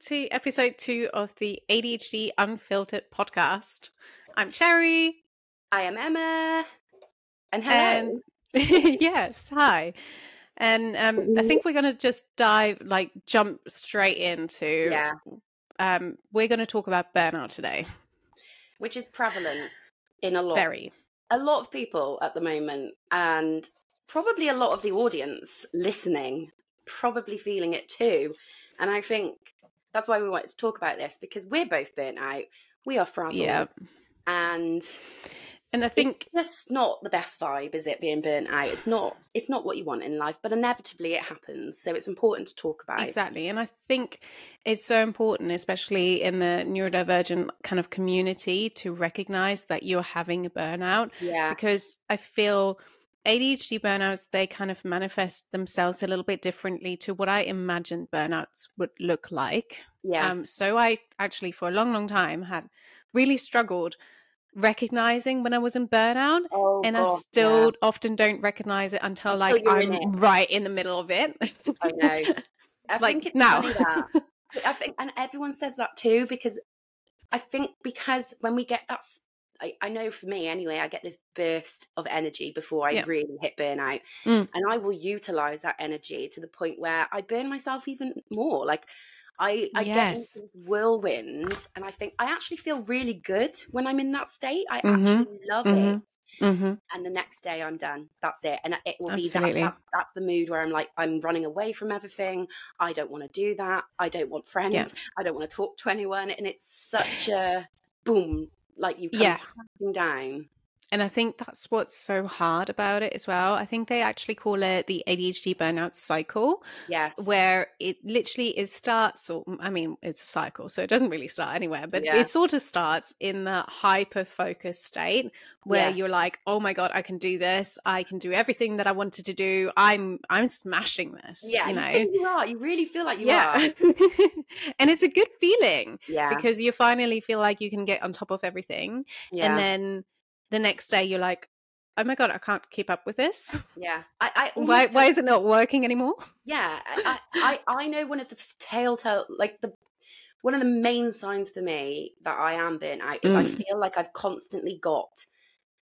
to episode two of the ADHD Unfiltered podcast. I'm Cherry. I am Emma. And hello. And yes, hi. And um, I think we're going to just dive, like, jump straight into. Yeah. Um, we're going to talk about burnout today. Which is prevalent in a lot. Very. A lot of people at the moment, and probably a lot of the audience listening, probably feeling it too. And I think that's why we wanted to talk about this because we're both burnt out. We are frazzled. Yeah. And And I think it's just not the best vibe, is it? Being burnt out. It's not. It's not what you want in life, but inevitably it happens. So it's important to talk about. Exactly. And I think it's so important, especially in the neurodivergent kind of community, to recognize that you're having a burnout. Yeah. Because I feel ADHD burnouts, they kind of manifest themselves a little bit differently to what I imagined burnouts would look like. Yeah. Um, so I actually, for a long, long time, had really struggled recognizing when I was in burnout. oh, And I still yeah. often don't recognize it until, Until like I'm in right in the middle of it. I know. I Like, think it's now. funny that. I think, and everyone says that too because I think because when we get that, I, I know for me anyway, I get this burst of energy before I Yeah. really hit burnout, Mm. and I will utilize that energy to the point where I burn myself even more. Like I, I get Yes. into this whirlwind, and I think I actually feel really good when I'm in that state. I Mhm. actually love it Mhm. hmm and the next day I'm done. That's it. And it will be that, that that's the mood where I'm like, I'm running away from everything. I don't want to do that. I don't want friends. I don't want to talk to anyone. And it's such a boom, like you come Yeah. down. And I think that's what's so hard about it as well. I think they actually call it the ADHD burnout cycle, Yes. where it literally it starts. Or I mean, it's a cycle, so it doesn't really start anywhere, but Yeah. it sort of starts in the hyper focused state where Yeah. you're like, "Oh my god, I can do this! I can do everything that I wanted to do. I'm I'm smashing this." yeah, you you, know. think you are. You really feel like you yeah, are. and it's a good feeling Yeah. because you finally feel like you can get on top of everything yeah. and then the next day you're like oh my god i can't keep up with this yeah. I, I why why is it not working anymore Yeah, I, I, I know one of the telltale, like the one of the main signs for me that I am burnt out is I Mm. feel like I've constantly got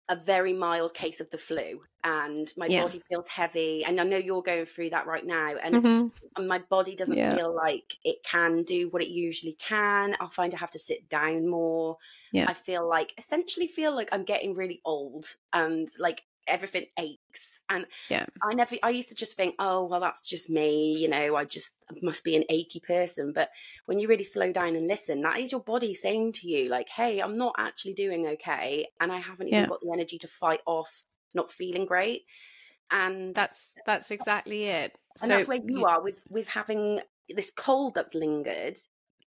a very mild case of the flu, and my Yeah. body feels heavy. And I know you're going through that right now, and, Mhm. and my body doesn't Yeah. feel like it can do what it usually can. I'll find I have to sit down more. Yeah. I feel like essentially feel like I'm getting really old, and like everything aches and Yeah. I never I used to just think, oh well that's just me, you know, I just must be an achy person. But when you really slow down and listen, that is your body saying to you, like, hey, I'm not actually doing okay and I haven't Yeah. even got the energy to fight off not feeling great. And that's that's exactly it and that's where you are with with having this cold that's lingered.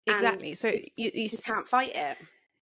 exactly so you, you you can't fight it.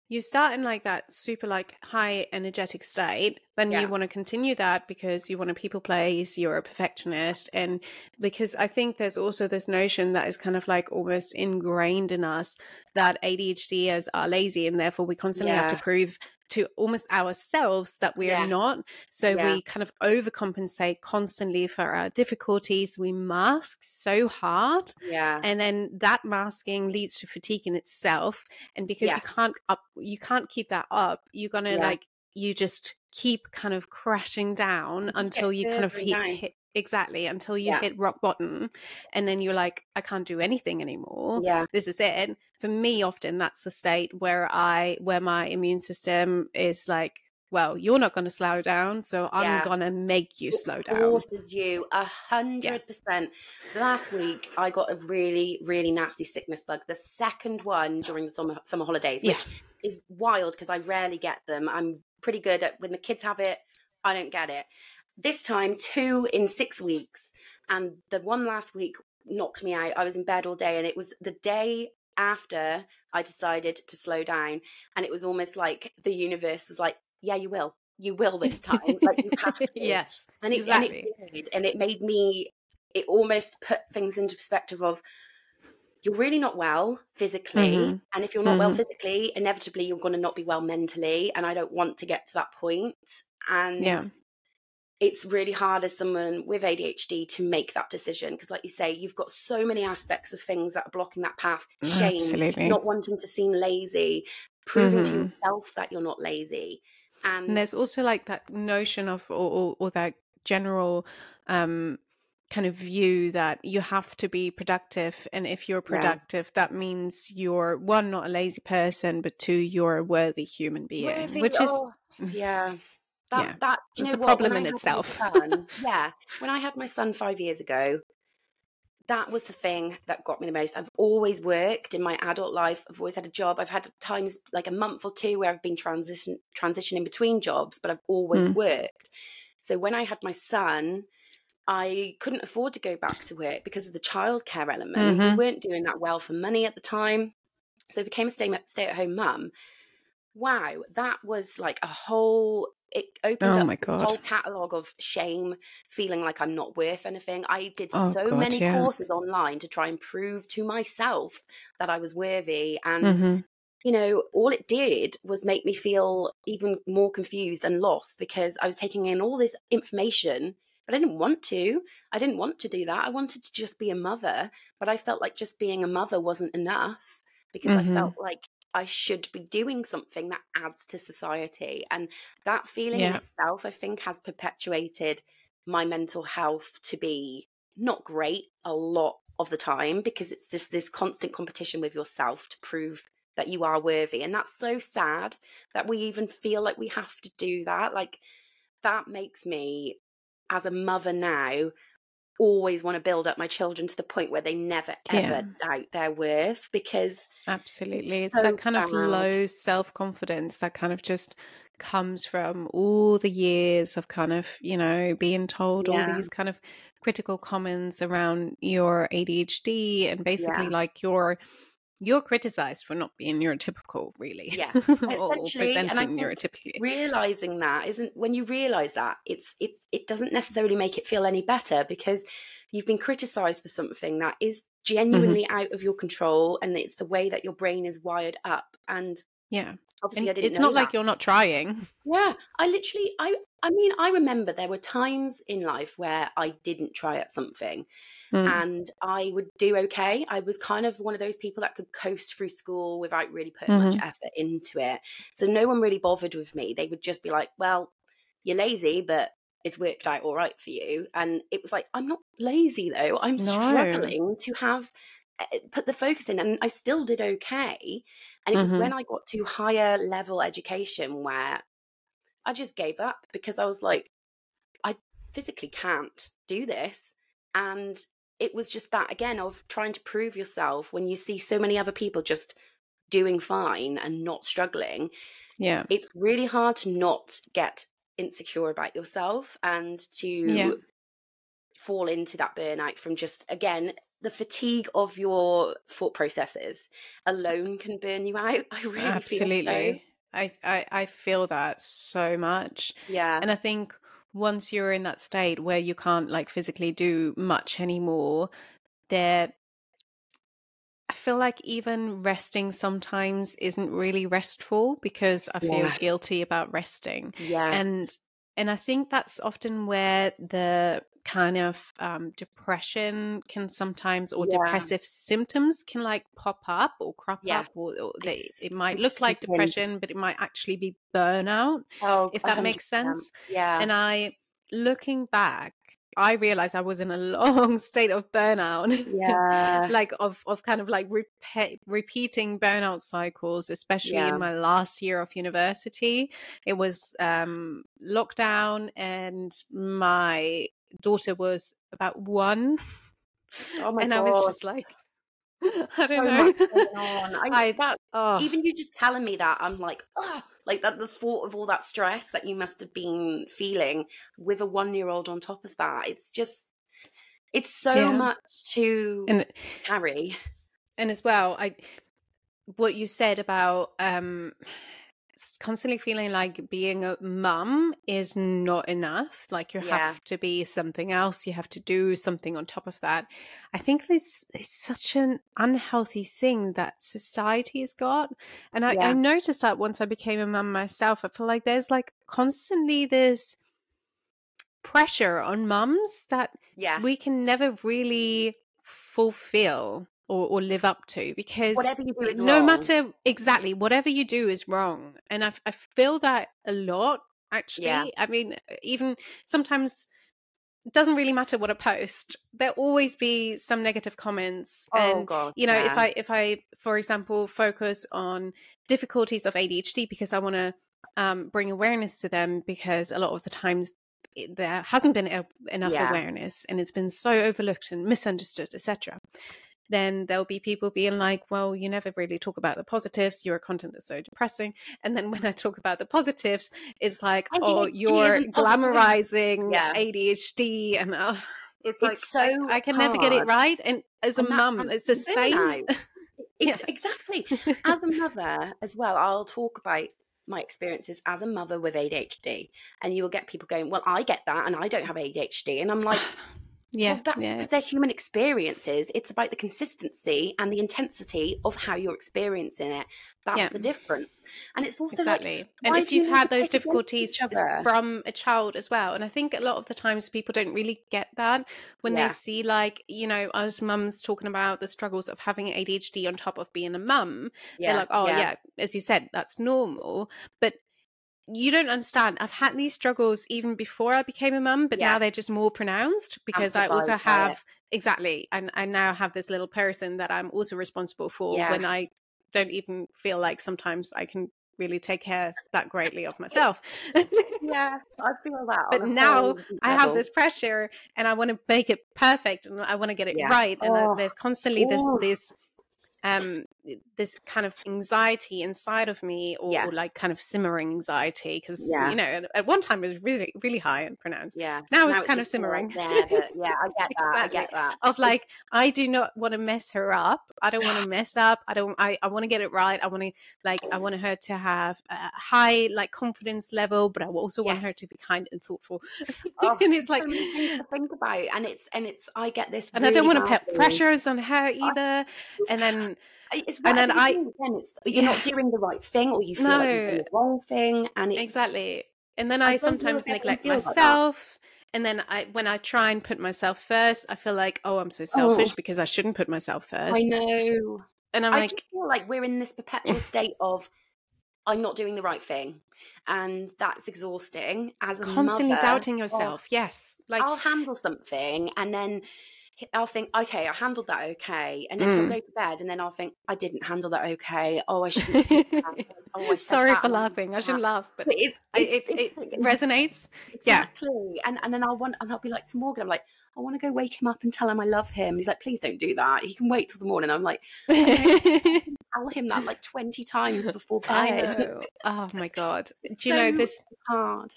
You start in like that super like high energetic state then Yeah. you want to continue that because you want to people please you're a perfectionist and because i think there's also this notion that is kind of like almost ingrained in us that adhders are lazy and therefore we constantly have to prove to almost ourselves that we Yeah. are not so Yeah. we kind of overcompensate constantly for our difficulties we mask so hard Yeah. and then that masking leads to fatigue in itself and because you can't up you can't keep that up you're gonna Yeah. like you just keep kind of crashing down just until you kind of hit, hit exactly until you Yeah. hit rock bottom and then you're like i can't do anything anymore Yeah. this is it for me often that's the state where i where my immune system is like well you're not going to slow down so i'm Yeah. going to make you It slow down forces you a hundred percent. Last week, I got a really, really nasty sickness bug. The second one during the summer summer holidays, which Yeah. is wild because I rarely get them. I'm pretty good at when the kids have it. I don't get it. This time, two in six weeks, and the one last week knocked me out. I was in bed all day, and it was the day after I decided to slow down, and it was almost like the universe was like, "Yeah, you will." You will this time. Like you have to. yes and it, exactly and it did, and it made me it almost put things into perspective of you're really not well physically Mhm. and if you're not well Mhm. physically inevitably you're going to not be well mentally and i don't want to get to that point. point and Yeah. It's really hard as someone with ADHD to make that decision because, like you say, you've got so many aspects of things that are blocking that path. Shame, Absolutely. not wanting to seem lazy, proving to Mhm. yourself that you're not lazy, and, And there's also like that notion of, or, or, or that general um, kind of view that you have to be productive. And if you're Yeah. productive, that means you're one, not a lazy person, but two, you're a worthy human being, Worthy, which is, oh, yeah. That Yeah. that you It's know a what? problem When in itself. son- yeah, when I had my son five years ago, that was the thing that got me the most. I've always worked in my adult life. I've always had a job. I've had times like a month or two where I've been transition transitioning between jobs, but I've always Mm. worked. So when I had my son, I couldn't afford to go back to work because of the childcare element. We Mhm. weren't doing that well for money at the time. So I became a stay at home mum. Wow, that was like a whole it opened Oh up my this God. whole catalogue of shame, feeling like I'm not worth anything. I did Oh so God, many yeah. courses online to try and prove to myself that I was worthy and hmm you know, all it did was make me feel even more confused and lost because I was taking in all this information, but I didn't want to. I didn't want to do that. I wanted to just be a mother, but I felt like just being a mother wasn't enough because I Mhm. felt like I should be doing something that adds to society. And that feeling Yeah. itself, I think, has perpetuated my mental health to be not great a lot of the time because it's just this constant competition with yourself to prove that you are worthy. And that's so sad that we even feel like we have to do that. Like, that makes me, as a mother now, always want to build up my children to the point where they never ever Yeah. doubt their worth because Absolutely. It's so that kind of low self confidence that kind of just comes from all the years of kind of, you know, being told all these kind of critical comments around your ADHD and basically Yeah. like you're you're criticized for not being neurotypical really Yeah. or presenting neurotypically. realizing that isn't when you realize that it's it's it doesn't necessarily make it feel any better because you've been criticized for something that is Mm-hmm. genuinely out of your control and it's the way that your brain is wired up. And yeah. obviously and I didn't it's not like you're not trying. Yeah, I literally, I, I mean, I remember there were times in life where I didn't try at something, Mm. and I would do okay. I was kind of one of those people that could coast through school without really putting much Mhm. effort into it. So no one really bothered with me. They would just be like, "Well, you're lazy, but it's worked out all right for you." And it was like, I'm not lazy though. I'm No. struggling to have eh, put the focus in, and I still did okay. And it was Mhm. when I got to higher level education where I just gave up because I was like, I physically can't do this. And it was just that again of trying to prove yourself when you see so many other people just doing fine and not struggling. yeah It's really hard to not get insecure about yourself and to Yeah. fall into that burnout from just again the fatigue of your thought processes alone can burn you out. I really absolutely I, I i feel that so much Yeah. And I think once you're in that state where you can't like physically do much anymore, there I feel like even resting sometimes isn't really restful because I feel Yeah. guilty about resting. yeah. And and I think that's often where the kind of um, depression can sometimes or Yeah. depressive symptoms can like pop up or crop Yeah. up or, or They it might look like depression but it might actually be burnout Oh, if that makes 100%. sense Yeah. and I, looking back, I realized I was in a long state of burnout. yeah. like of of kind of like repe- repeating burnout cycles, especially Yeah. in my last year of university. It was um lockdown, and my daughter was about one, Oh my and god. I was just like, I so don't know. going on. I, I- that oh, even you just telling me that, I'm like, oh, like that. The thought of all that stress that you must have been feeling with a one year old on top of that. It's just, it's so Yeah. much to and carry. and as well i what you said about um constantly feeling like being a mum is not enough like you Yeah. have to be something else you have to do something on top of that i think this is such an unhealthy thing that society has got and I, Yeah. I noticed that once i became a mum myself i feel like there's like constantly this pressure on mums that yeah we can never really fulfill or, or live up to because whatever you do no wrong. matter exactly whatever you do is wrong and I, I feel that a lot actually Yeah. i mean even sometimes it doesn't really matter what I post there'll always be some negative comments oh and god you know if i if i for example focus on difficulties of adhd because i want to um, bring awareness to them because a lot of the times it, there hasn't been a, enough Yeah. awareness and it's been so overlooked and misunderstood etc then there'll be people being like well you never really talk about the positives your content is so depressing. And then when i talk about the positives it's like oh you're glamorizing Yeah. adhd and uh, it's It's I- so I, can never get it right. And as a And that mum it's the same Yeah. exactly. As a mother as well i'll talk about my experiences as a mother with adhd and you will get people going well i get that and i don't have adhd and i'm like yeah well, that's yeah because they're human experiences it's about the consistency and the intensity of how you're experiencing it that's Yeah. the difference and it's also like exactly and if you you've need had those difficulties each it's other? from a child as well and i think a lot of the times people don't really get that when Yeah. they see like you know us mums talking about the struggles of having adhd on top of being a mum they're like oh yeah. as you said that's normal but you don't understand i've had these struggles even before i became a mum but Yeah. now they're just more pronounced because i also Amplified by it. have exactly and i now have this little person that i'm also responsible for when i don't even feel like sometimes i can really take care that greatly of myself yeah i feel that But now I have this pressure and I want to make it perfect and I want to get it Yeah. right. And uh, Oh. there's constantly this Oh. this um Eh, this kind of anxiety inside of me or, Yeah. or like kind of simmering anxiety because Yeah. you know at, at one time it was really really high and pronounced yeah now it's kind of simmering there, yeah i get that i get that of like I do not want to mess her up. I don't want to mess up. I don't. I, I want to get it right. I want to like. I want her to have a high like confidence level, but I also want Yes. her to be kind and thoughtful. Oh, and it's like, so think about and it's and it's i get this and I don't want to put pressures on her either. And then it's and then I- again, it's you're not doing the right thing or you feel like you're doing the wrong thing and it's exactly. And then I I, sometimes neglect feels like myself. And then I, when I try and put myself first, I feel like, oh, I'm so selfish oh. because I shouldn't put myself first. i know And I'm i like, feel like we're in this perpetual state of i'm not doing the right thing and that's exhausting as a constantly mother, doubting yourself. Oh, yes, like I'll handle something and then I'll think, okay, I handled that okay. And then Mm. I'll go to bed and then I'll think, I didn't handle that okay. Oh, I shouldn't have said that. Oh, I Sorry that for laughing. I shouldn't laugh, but it's, it's, it, it's, it resonates. exactly. And and then I'll want and I'll be like to Morgan, I'm like, I want to go wake him up and tell him I love him. He's like, please don't do that. He can wait till the morning. I'm like, tell him that like 20 times before bed. Oh my god. Do you know so this hard.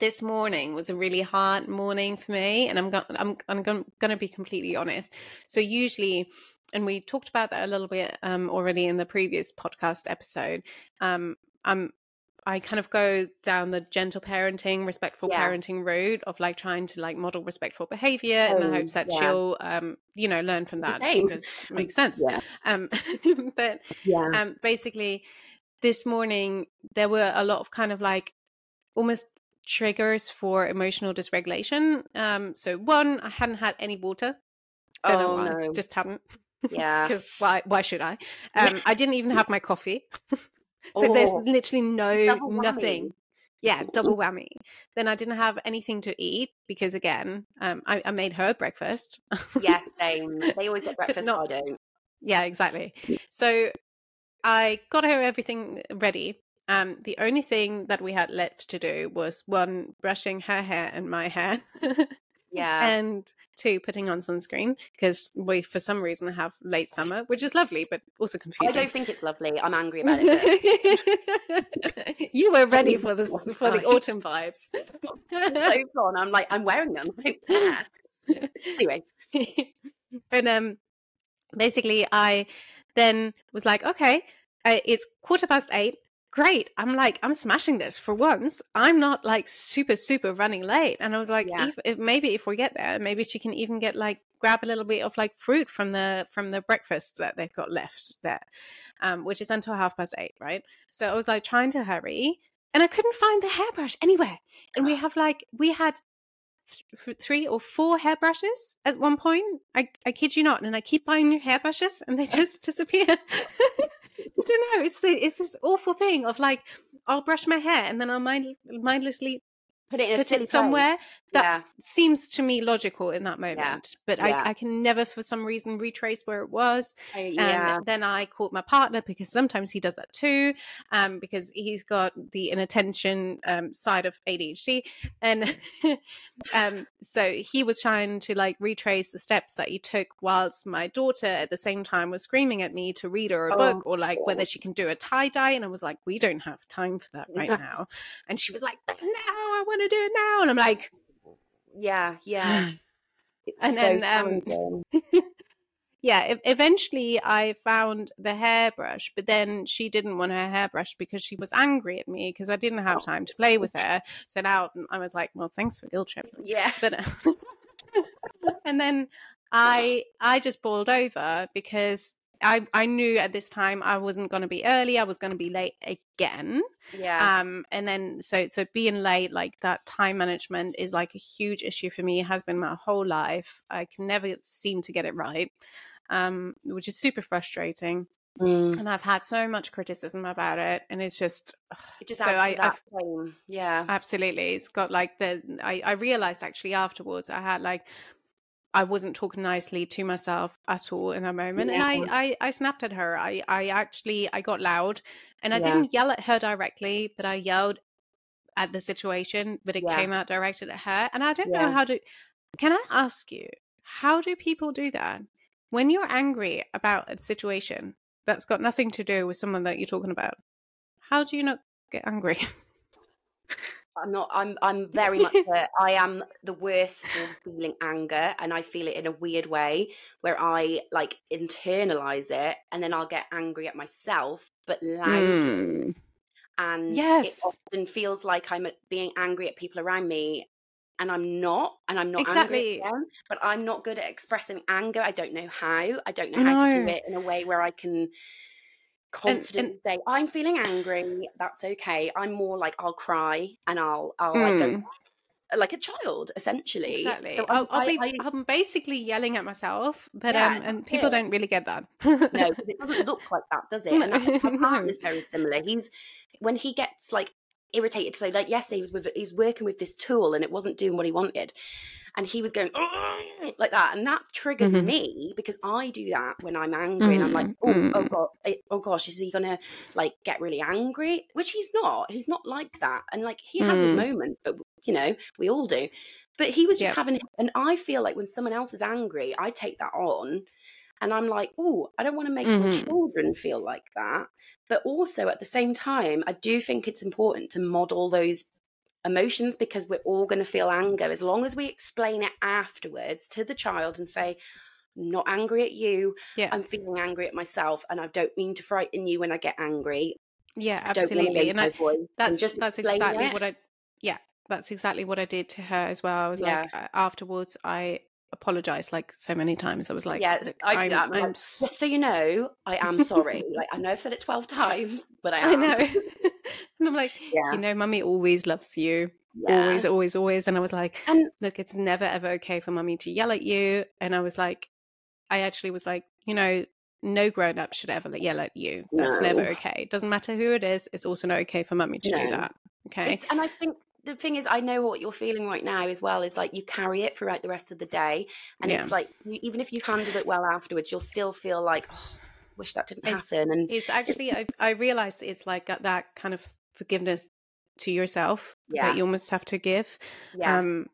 This morning was a really hard morning for me and I'm going I'm I'm going to be completely honest. So usually and we talked about that a little bit um already in the previous podcast episode. Um I'm I kind of go down the gentle parenting, respectful Yeah. parenting route of like trying to like model respectful behavior in the Oh, hopes that yeah. she'll um you know learn from that same. because it makes sense. Yeah. Um but Yeah. um basically this morning there were a lot of kind of like almost triggers for emotional dysregulation um so one i hadn't had any water don't Oh, why, no. just hadn't Yeah. because why why should i um i didn't even have my coffee so there's Oh, literally no nothing yeah double whammy then i didn't have anything to eat because again um i, I made her breakfast Yes, same. They always get breakfast. not- I don't. Yeah, exactly. So I got her everything ready. Um, the only thing that we had left to do was one, brushing her hair and my hair, Yeah. and two, putting on sunscreen because we, for some reason, have late summer, which is lovely, but also confusing. I don't think it's lovely. I'm angry about it. you were ready for this for the autumn vibes. Clothes on. I'm like, I'm wearing them. I don't care. anyway. and um basically i then was like okay uh, it's quarter past eight great i'm like i'm smashing this for once i'm not like super super running late and i was like Yeah. if, if maybe if we get there maybe she can even get like grab a little bit of like fruit from the from the breakfast that they've got left there um which is until half past eight right so i was like trying to hurry and i couldn't find the hairbrush anywhere and we have like we had th- three or four hairbrushes at one point. I, I kid you not. And I keep buying new hairbrushes and they just disappear. Don't know. It's it's this awful thing of like I'll brush my hair and then I'll mind, mindlessly Put it in a put it somewhere that Yeah. seems to me logical in that moment. But Yeah. I, I can never, for some reason, retrace where it was. I- And then I called my partner because sometimes he does that too, um, because he's got the inattention um, side of ADHD, and um, so he was trying to like retrace the steps that he took whilst my daughter at the same time was screaming at me to read her a Oh, book or like whether she can do a tie dye, and I was like, we don't have time for that right now, and she was like, no, I want to do it now, and I'm like. Yeah, yeah. It's And so then, um, yeah eventually i found the hairbrush but then she didn't want her hairbrush because she was angry at me because i didn't have time to play with her so now i was like well thanks for guilt trip yeah. but and then i i just boiled over because I, I knew at this time I wasn't going to be early. I was going to be late again. Yeah. Um, and then so so being late, like that time management is like a huge issue for me. It has been my whole life. I can never seem to get it right, um, which is super frustrating. Mm. And I've had so much criticism about it, and it's just It just so I- that. Yeah. absolutely. It's got like the I I realized actually afterwards I had like. I wasn't talking nicely to myself at all in that moment, and I, I, I snapped at her. I, I actually, I got loud, and I Yeah. didn't yell at her directly, but I yelled at the situation, but it Yeah. came out directed at her. And I don't Yeah. know how to. Can I ask you, how do people do that when you're angry about a situation that's got nothing to do with someone that you're talking about? How do you not get angry? I'm not. I'm. I'm very much. A, I am the worst for feeling anger, and I feel it in a weird way where I like internalize it, and then I'll get angry at myself, but loud. Mm. And Yes. it often feels like I'm being angry at people around me, and I'm not, and I'm not angry Exactly. at them. But I'm not good at expressing anger. I don't know how. I don't know how to do it in a way where I can confidently say i'm feeling angry that's okay i'm more like i'll cry and i'll i'll like go like a child essentially Exactly. so I'll, I'll I, be, I, I'm basically yelling at myself, but Yeah, um, and people yeah. don't really get that. no it doesn't look like that does it and I think my partner's very similar he's when he gets like irritated so like yesterday he was with he was working with this tool and it wasn't doing what he wanted and he was going like that and that triggered Mhm. me because i do that when i'm angry and i'm like Mm, oh, oh mm. god eh, oh gosh is he gonna like get really angry which he's not he's not like that and like he has his Mm. moments but you know we all do but he was just Yep. having and i feel like when someone else is angry i take that on and i'm like oh i don't want to make my Mhm. children feel like that but also at the same time i do think it's important to model those emotions because we're all going to feel anger as long as we explain it afterwards to the child and say "I'm not angry at you Yeah. i'm feeling angry at myself and i don't mean to frighten you when i get angry Yeah, i don't want to absolutely. And I, voice and that's just that's exactly it. what I yeah, that's exactly what I did to her as well. I was Yeah. like uh, afterwards I apologized like so many times. I was like, yeah "Look, i do I'm, that I'm I'm just so you know i am sorry like i know i've said it 12 times but i I know. and I'm like, Yeah. you know, mummy always loves you. Yeah. Always, always, always. And I was like, and look, it's never ever okay for mummy to yell at you. And I was like, I actually was like, you know, no grown up should ever yell at you. That's never okay. It doesn't matter who it is. It's also not okay for mummy to do that. Okay. It's, and I think the thing is, I know what you're feeling right now as well. Is like you carry it throughout the rest of the day, and Yeah. it's like you, even if you've handled it well afterwards, you'll still feel like, oh, wish that didn't It's- happen. And It's actually, I, I realized it's like that- that kind of forgiveness to yourself Yeah. that you almost have to give. yeah, Um,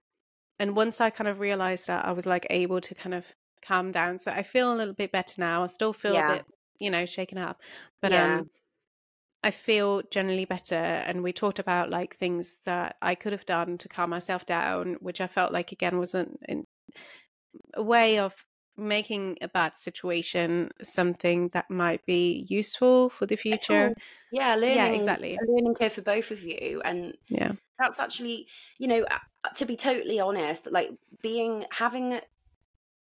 and once I kind of realized that, I was like able to kind of calm down. So I feel a little bit better now. I still feel Yeah. a bit, you know, shaken up, but Yeah. um, I feel generally better. And we talked about like things that I could have done to calm myself down, which I felt like again wasn't a way of making a bad situation something that might be useful for the future. yeah, learning, Yeah, exactly. a learning curve for both of you, and Yeah. that's actually, you know, to be totally honest, like being having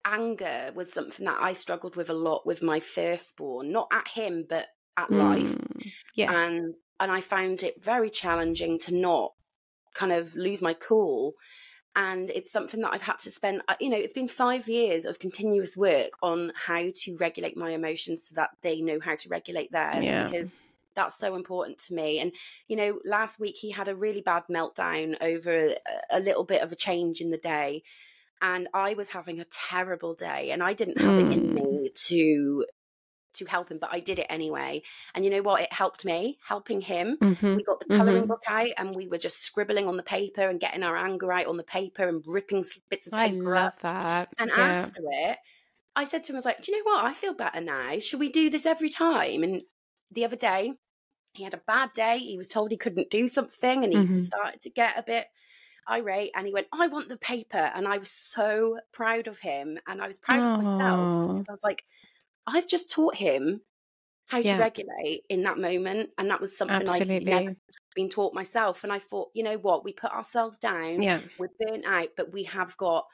anger was something that I struggled with a lot with my firstborn, not at him, but at life. Mm. Mm, yeah. and and I found it very challenging to not kind of lose my cool and it's something that I've had to spend uh, you know it's been 5 years of continuous work on how to regulate my emotions so that they know how to regulate theirs Yeah. because that's so important to me and you know last week he had a really bad meltdown over a, a little bit of a change in the day and I was having a terrible day and I didn't have it in Mm. me to to help him but I did it anyway and you know what it helped me helping him Mhm. we got the colouring Mhm. book out and we were just scribbling on the paper and getting our anger out on the paper and ripping bits of paper. I love up. that. And yeah. after it, I said to him, I was like, Do you know what? I feel better now. Should we do this every time? And the other day, he had a bad day. He was told he couldn't do something and he Mhm. started to get a bit irate and he went, I want the paper. And I was so proud of him and I was proud of myself because I was like, I've just taught him how Yeah. to regulate in that moment. And that was something I've never been taught myself. And I thought, you know what? We put ourselves down, Yeah. we're burnt out, but we have got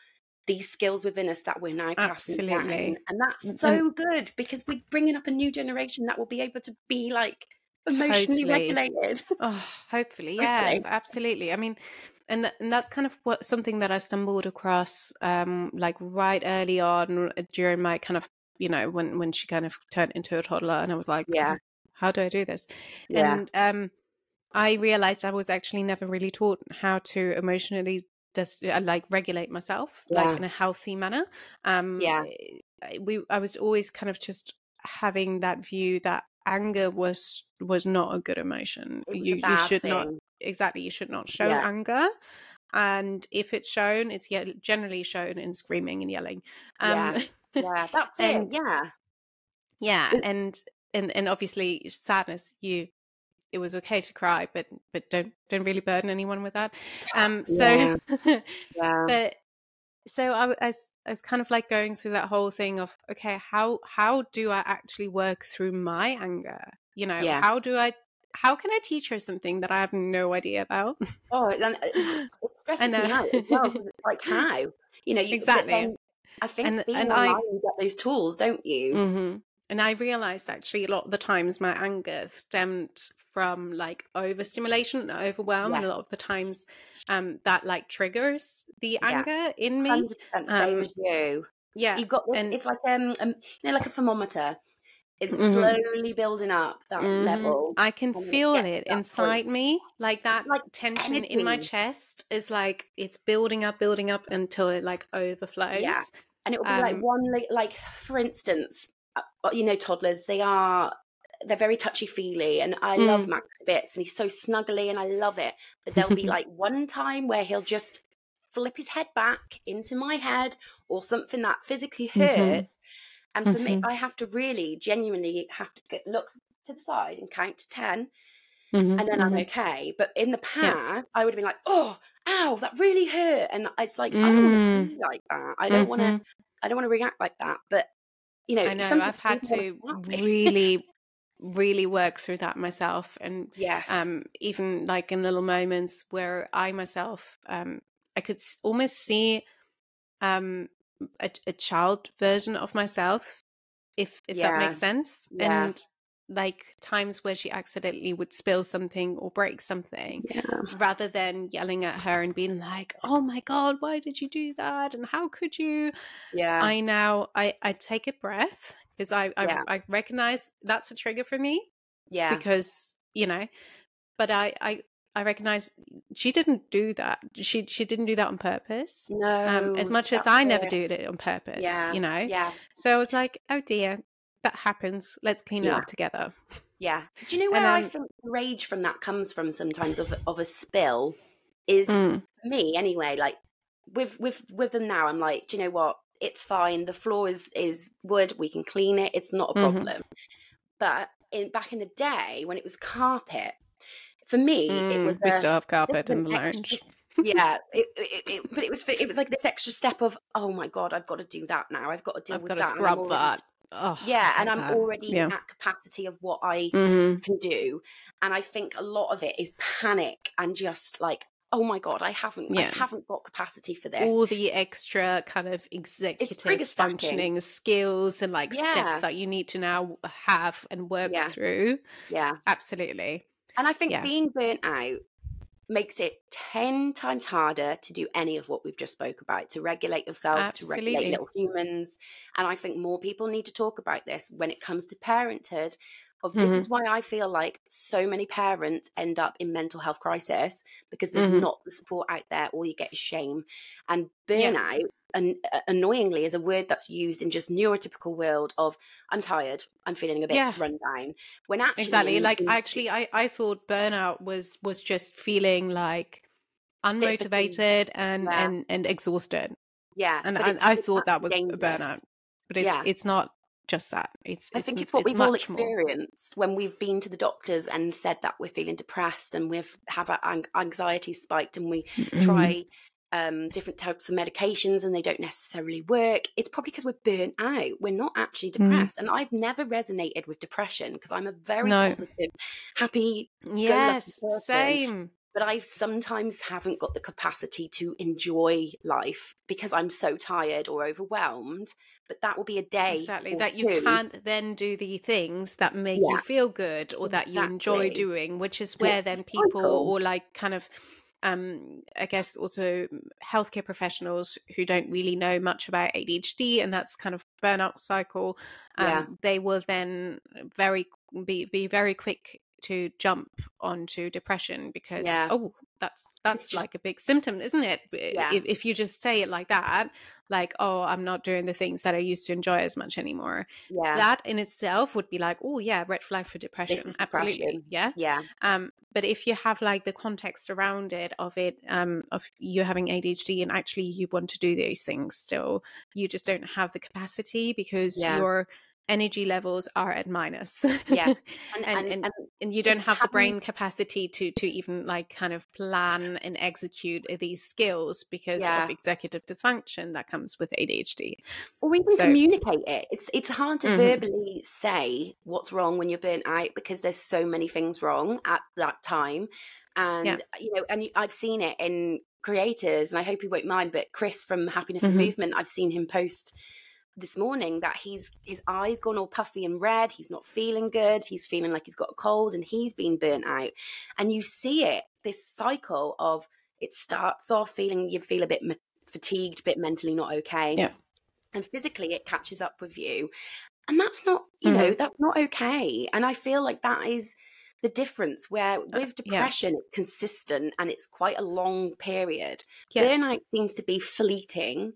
these skills within us that we're now passing Absolutely. down. And that's And- so good because we're bringing up a new generation that will be able to be like emotionally Totally. regulated. Oh, hopefully, Hopefully. yes, absolutely. I mean, and th- and that's kind of what something that I stumbled across, um, like right early on uh, during my kind of, you know, when when she kind of turned into a toddler, and I was like, Yeah. how do I do this? Yeah. And um, I realized I was actually never really taught how to emotionally just uh, like regulate myself, Yeah. like in a healthy manner. Um, Yeah. I- we I was always kind of just having that view that anger was was not a good emotion. You you should not exactly you should not show Yeah. anger. And if it's shown, it's generally shown in screaming and yelling. Um, Yeah, that's And- it. Yeah. yeah, and and and obviously sadness. You, it was okay to cry, but but don't don't really burden anyone with that. Um, so, Yeah. but so I, I was I was kind of like going through that whole thing of okay, how how do I actually work through my anger? You know, Yeah. how do I? How can I teach her something that I have no idea about? Oh, it, and it, stresses me out as well. like how you know you, Exactly. then I think And- being and I- you get those tools, don't you? hmm And I realized actually a lot of the times my anger stemmed from like overstimulation and overwhelm, and a lot of the times um, that like triggers the Yeah. anger in me. Hundred percent same Um, as you. Yeah, You've got this, and- it's like um, um you know like a thermometer. It's Mhm. slowly building up that Mhm. level. I can it feel it inside point. me, like that like tension in my chest is like it's building up, building up until it like overflows. Yeah. and it will be like Um, one like, like for instance uh, you know toddlers they are they're very touchy feely and i Mm. love max bits and he's so snuggly and i love it but there'll be like one time where he'll just flip his head back into my head or something that physically Mhm. hurts and for me Mhm. i have to really genuinely have to get, look to the side and count to 10 Mhm, and then i'm mhm. okay but in the Yeah. past i would have been like oh ow that really hurt and it's like i don't want Mm. to be like that i don't want to Mhm. I don't want to react like that. But you know, I know I've had to really wanna be happy. really, really work through that myself, and yes, um, even like in little moments where I myself, um, I could almost see um, a, a child version of myself, if if that makes sense, Yeah. and like times where she accidentally would spill something or break something yeah, rather than yelling at her and being like oh my god why did you do that? And how could you? Yeah, I now I I take a breath because I I, Yeah. I recognize that's a trigger for me yeah, because you know, but I I I recognize she didn't do that. She she didn't do that on purpose. no. Um, as much as I never do it on purpose, Yeah, you know. Yeah, So I was like, oh dear, that happens. Let's clean it up together. yeah. Do you know And where I think rage from that comes from? Sometimes of of a spill is Mm, me anyway. Like with with with them now, I'm like, do you know what? It's fine. The floor is is wood. We can clean it. It's not a Mhm. problem. But in back in the day when it was carpet, for me it mm, was we a, still have carpet in the extra lounge. yeah it, it, it, but it was it was like this extra step of oh my god i've got to do that now i've got to deal I've with got to that I'm scrub already- that. Oh, yeah and i'm that. already Yeah. at capacity of what i hmm can do and i think a lot of it is panic and just like oh my god i haven't i haven't got capacity for this all the extra kind of executive functioning skills and like Yeah. steps that you need to now have and work Yeah. through. yeah Absolutely. And i think Yeah. being burnt out makes it 10 times harder to do any of what we've just spoke about to regulate yourself Absolutely. to regulate little humans and i think more people need to talk about this when it comes to parenthood of this Mhm. is why i feel like so many parents end up in mental health crisis because there's Mhm. not the support out there all you get is shame and burnout and uh, annoyingly is a word that's used in just neurotypical world of i'm tired i'm feeling a bit Yeah. run down when actually exactly like in- actually i i thought burnout was was just feeling like unmotivated and Yeah. and and exhausted yeah and but I, thought that was a burnout but it's Yeah. it's not just that it's, I it's think it's what we've all much more. experienced when we've been to the doctors and said that we're feeling depressed and we've have our anxiety spiked and we Mhm. try um, different types of medications and they don't necessarily work. It's probably because we're burnt out. We're not actually Mm. depressed. And I've never resonated with depression because I'm a very No. positive, happy, yes same but I sometimes haven't got the capacity to enjoy life because I'm so tired or overwhelmed. But that will be a day exactly that you two. can't then do the things that make you feel good or that you enjoy doing which is where it's then people cycle. or like kind of um i guess also healthcare professionals who don't really know much about adhd and that's kind of burnout cycle um Yeah. they will then very be be very quick to jump onto depression because Yeah. oh that's that's just- like a big symptom isn't it Yeah. if, if you just say it like that like oh i'm not doing the things that i used to enjoy as much anymore Yeah. that in itself would be like oh yeah red flag for depression absolutely depression. yeah yeah. um but if you have like the context around it of it um of you having adhd and actually you want to do those things still you just don't have the capacity because Yeah. your energy levels are at minus Yeah. and, And, and, and, and and you don't have the brain capacity to to even like kind of plan and execute these skills because Yeah. of executive dysfunction that comes with adhd or even So- communicate it. It's it's hard to Mhm. verbally say what's wrong when you're burnt out because there's so many things wrong at that time, and you know, and I've seen it in creators, and I hope he won't mind. But Chris from Happiness and Mhm. Movement, I've seen him post this morning that he's his eyes gone all puffy and red he's not feeling good he's feeling like he's got a cold and he's been burnt out. And you see it this cycle of it starts off feeling you feel a bit fatigued a bit mentally not okay. Yeah. and physically it catches up with you. And that's not you know that's not okay. And i feel like that is the difference where with Uh, yeah. depression it's consistent and it's quite a long period. Yeah. burnout seems to be fleeting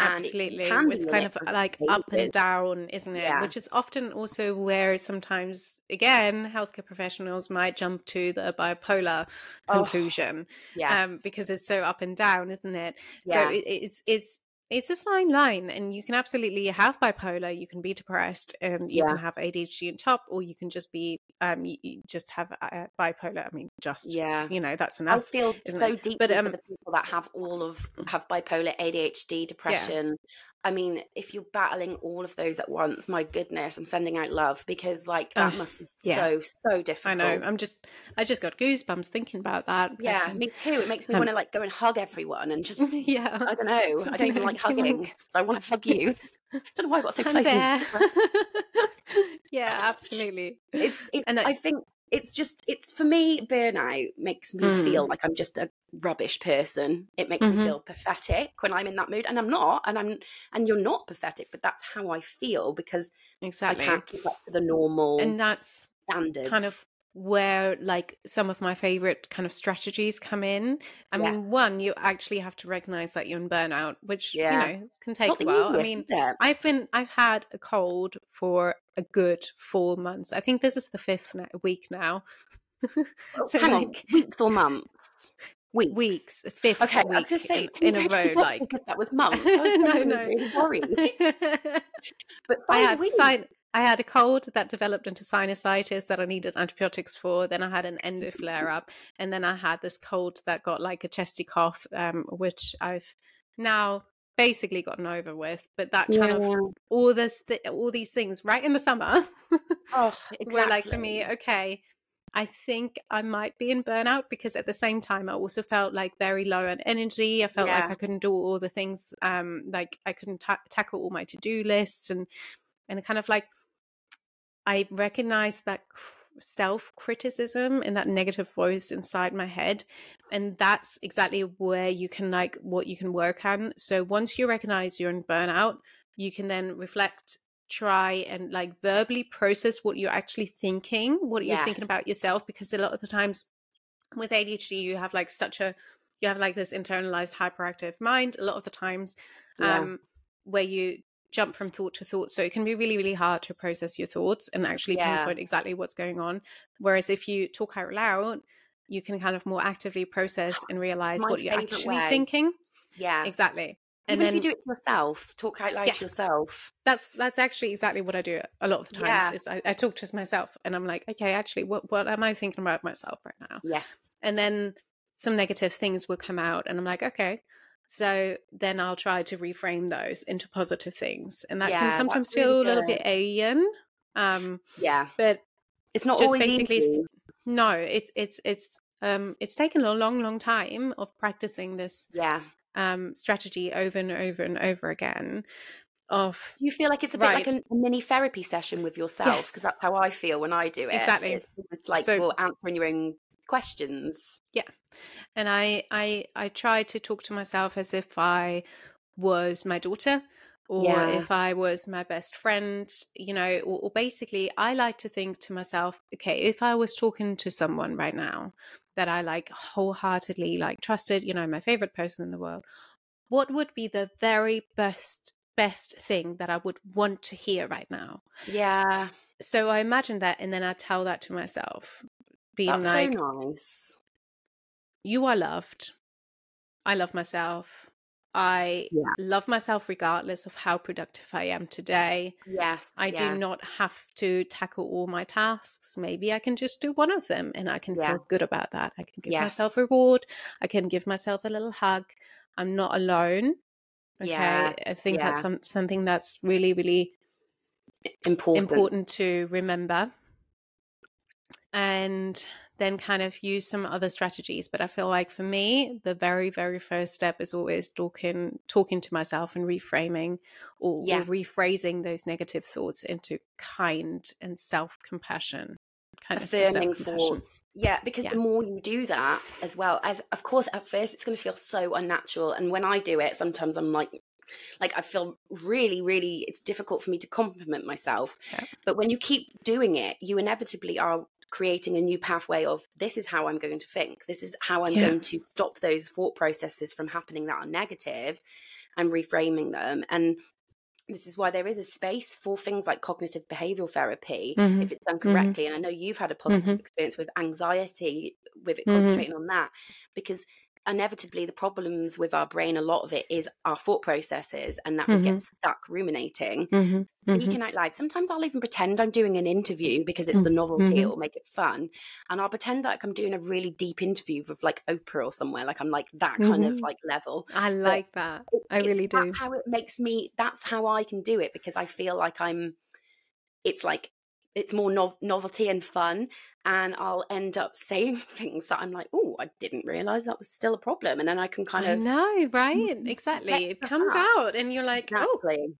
and it Absolutely. It's kind of for like up and down, isn't it? Yeah. Which is often also where sometimes, again, healthcare professionals might jump to the bipolar Oh, conclusion Yes. um, because it's so up and down, isn't it? Yeah. So it, it's it's it's a fine line, and you can absolutely have bipolar. You can be depressed, and you Yeah. can have ADHD on top, or you can just be um, you, you just have uh, bipolar. I mean, just yeah. you know, that's I enough. feel so it? deeply But, um, for the people that have all of have bipolar, ADHD, depression. I mean, if you're battling all of those at once, my goodness, I'm sending out love because like that Ugh, must be yeah. so so difficult. I know. I'm just. I just got goosebumps thinking about that. yeah, person. me too. It makes me Um, want to like go and hug everyone and just yeah. I don't know. I don't even like hugging. I want to hug you. I don't know why I got so close. yeah, absolutely. it's it, And I- I think it's just it's for me burnout makes me Mm. feel like I'm just a rubbish person. It makes Mhm. me feel pathetic when I'm in that mood and I'm not and I'm and you're not pathetic but that's how I feel because Exactly. I can't keep up to the normal And that's standards. kind of where like some of my favorite kind of strategies come in. I mean, one, you actually have to recognize that you're in burnout, which Yeah. you know can take not a while. I mean. I've been I've had a cold for a good four months. I think this is the fifth week now. so hang on, like weeks or months? Weeks. weeks, fifth Okay, I was week to say in, in a go to the row. Like that was months. I was no, no. really worried. But I had sin- I had a cold that developed into sinusitis that I needed antibiotics for. Then I had an endo flare up, and then I had this cold that got like a chesty cough, um, which I've now basically gotten over with. But that kind of all this, th- all these things, right in the summer, Oh, exactly. were like for me, okay. I think I might be in burnout because at the same time I also felt like very low on energy. I felt like I couldn't do all the things, um, like I couldn't ta- tackle all my to do lists and and kind of like I recognized that self criticism and that negative voice inside my head. And that's exactly where you can like what you can work on. So once you recognize you're in burnout, you can then reflect try and like verbally process what you're actually thinking, what you're thinking about yourself, because a lot of the times with ADHD, you have like such a you have like this internalized hyperactive mind a lot of the times yeah. um where you jump from thought to thought so it can be really really hard to process your thoughts and actually yeah. pinpoint exactly what's going on whereas if you talk out loud you can kind of more actively process and realize My what you're actually way. thinking yeah exactly and Even then, if you do it yourself, talk out loud yeah, to yourself. That's that's actually exactly what I do a lot of the times. Yeah. Is I, I, talk to myself and I'm like, okay, actually, what what am I thinking about myself right now? Yes. And then some negative things will come out, and I'm like, okay. So then I'll try to reframe those into positive things, and that yeah, can sometimes feel really a little bit alien. Um, yeah, but it's not always basically. Easy. No, it's it's it's um it's taken a long long time of practicing this yeah um, strategy over and over and over again of you feel like it's a bit right. like a, mini therapy session with yourself because yes. that's how i feel when i do it exactly it, it's like so, well answering your own questions yeah and i i i try to talk to myself as if i was my daughter or yeah. if I was my best friend, you know, or, or, basically, I like to think to myself, okay, if I was talking to someone right now that I like wholeheartedly like trusted, you know, my favorite person in the world, what would be the very best best thing that I would want to hear right now? Yeah. So I imagine that, and then I tell that to myself, being That's like, so nice. "You are loved. I love myself." I yeah. love myself regardless of how productive I am today. Yes. I yeah. do not have to tackle all my tasks. Maybe I can just do one of them and I can yeah. feel good about that. I can give yes. myself a reward. I can give myself a little hug. I'm not alone. Okay. I think that's some, something that's really, really important. important to remember. And then kind of use some other strategies. But I feel like for me, the very, very first step is always talking talking to myself and reframing or, yeah. or rephrasing those negative thoughts into kind and self compassion. Kind Affirming of thoughts. Yeah, because yeah. the more you do that as well, as of course at first it's gonna feel so unnatural. And when I do it, sometimes I'm like like i feel really really it's difficult for me to compliment myself yeah. but when you keep doing it you inevitably are creating a new pathway of this is how I'm going to think. This is how I'm yeah. going to stop those thought processes from happening that are negative and reframing them. And this is why there is a space for things like cognitive behavioral therapy mm-hmm. if it's done mm-hmm. correctly. Mm-hmm. And I know you've had a positive mm-hmm. experience with anxiety, with it mm-hmm. concentrating on that, because inevitably the problems with our brain a lot of it is our thought processes and that mm-hmm. we get mm-hmm. stuck ruminating mm-hmm. speaking mm-hmm. out loud sometimes i'll even pretend i'm doing an interview because it's the novelty mm-hmm. it'll make it fun and i'll pretend like i'm doing a really deep interview with like oprah or somewhere like i'm like that kind of mm-hmm. like level i like but that it, i really do how it makes me that's how i can do it because i feel like i'm it's like it's more nov- novelty and fun and I'll end up saying things that I'm like, oh, I didn't realize that was still a problem, and then I can kind of no, right? Exactly, it comes out, and you're like, oh, exactly.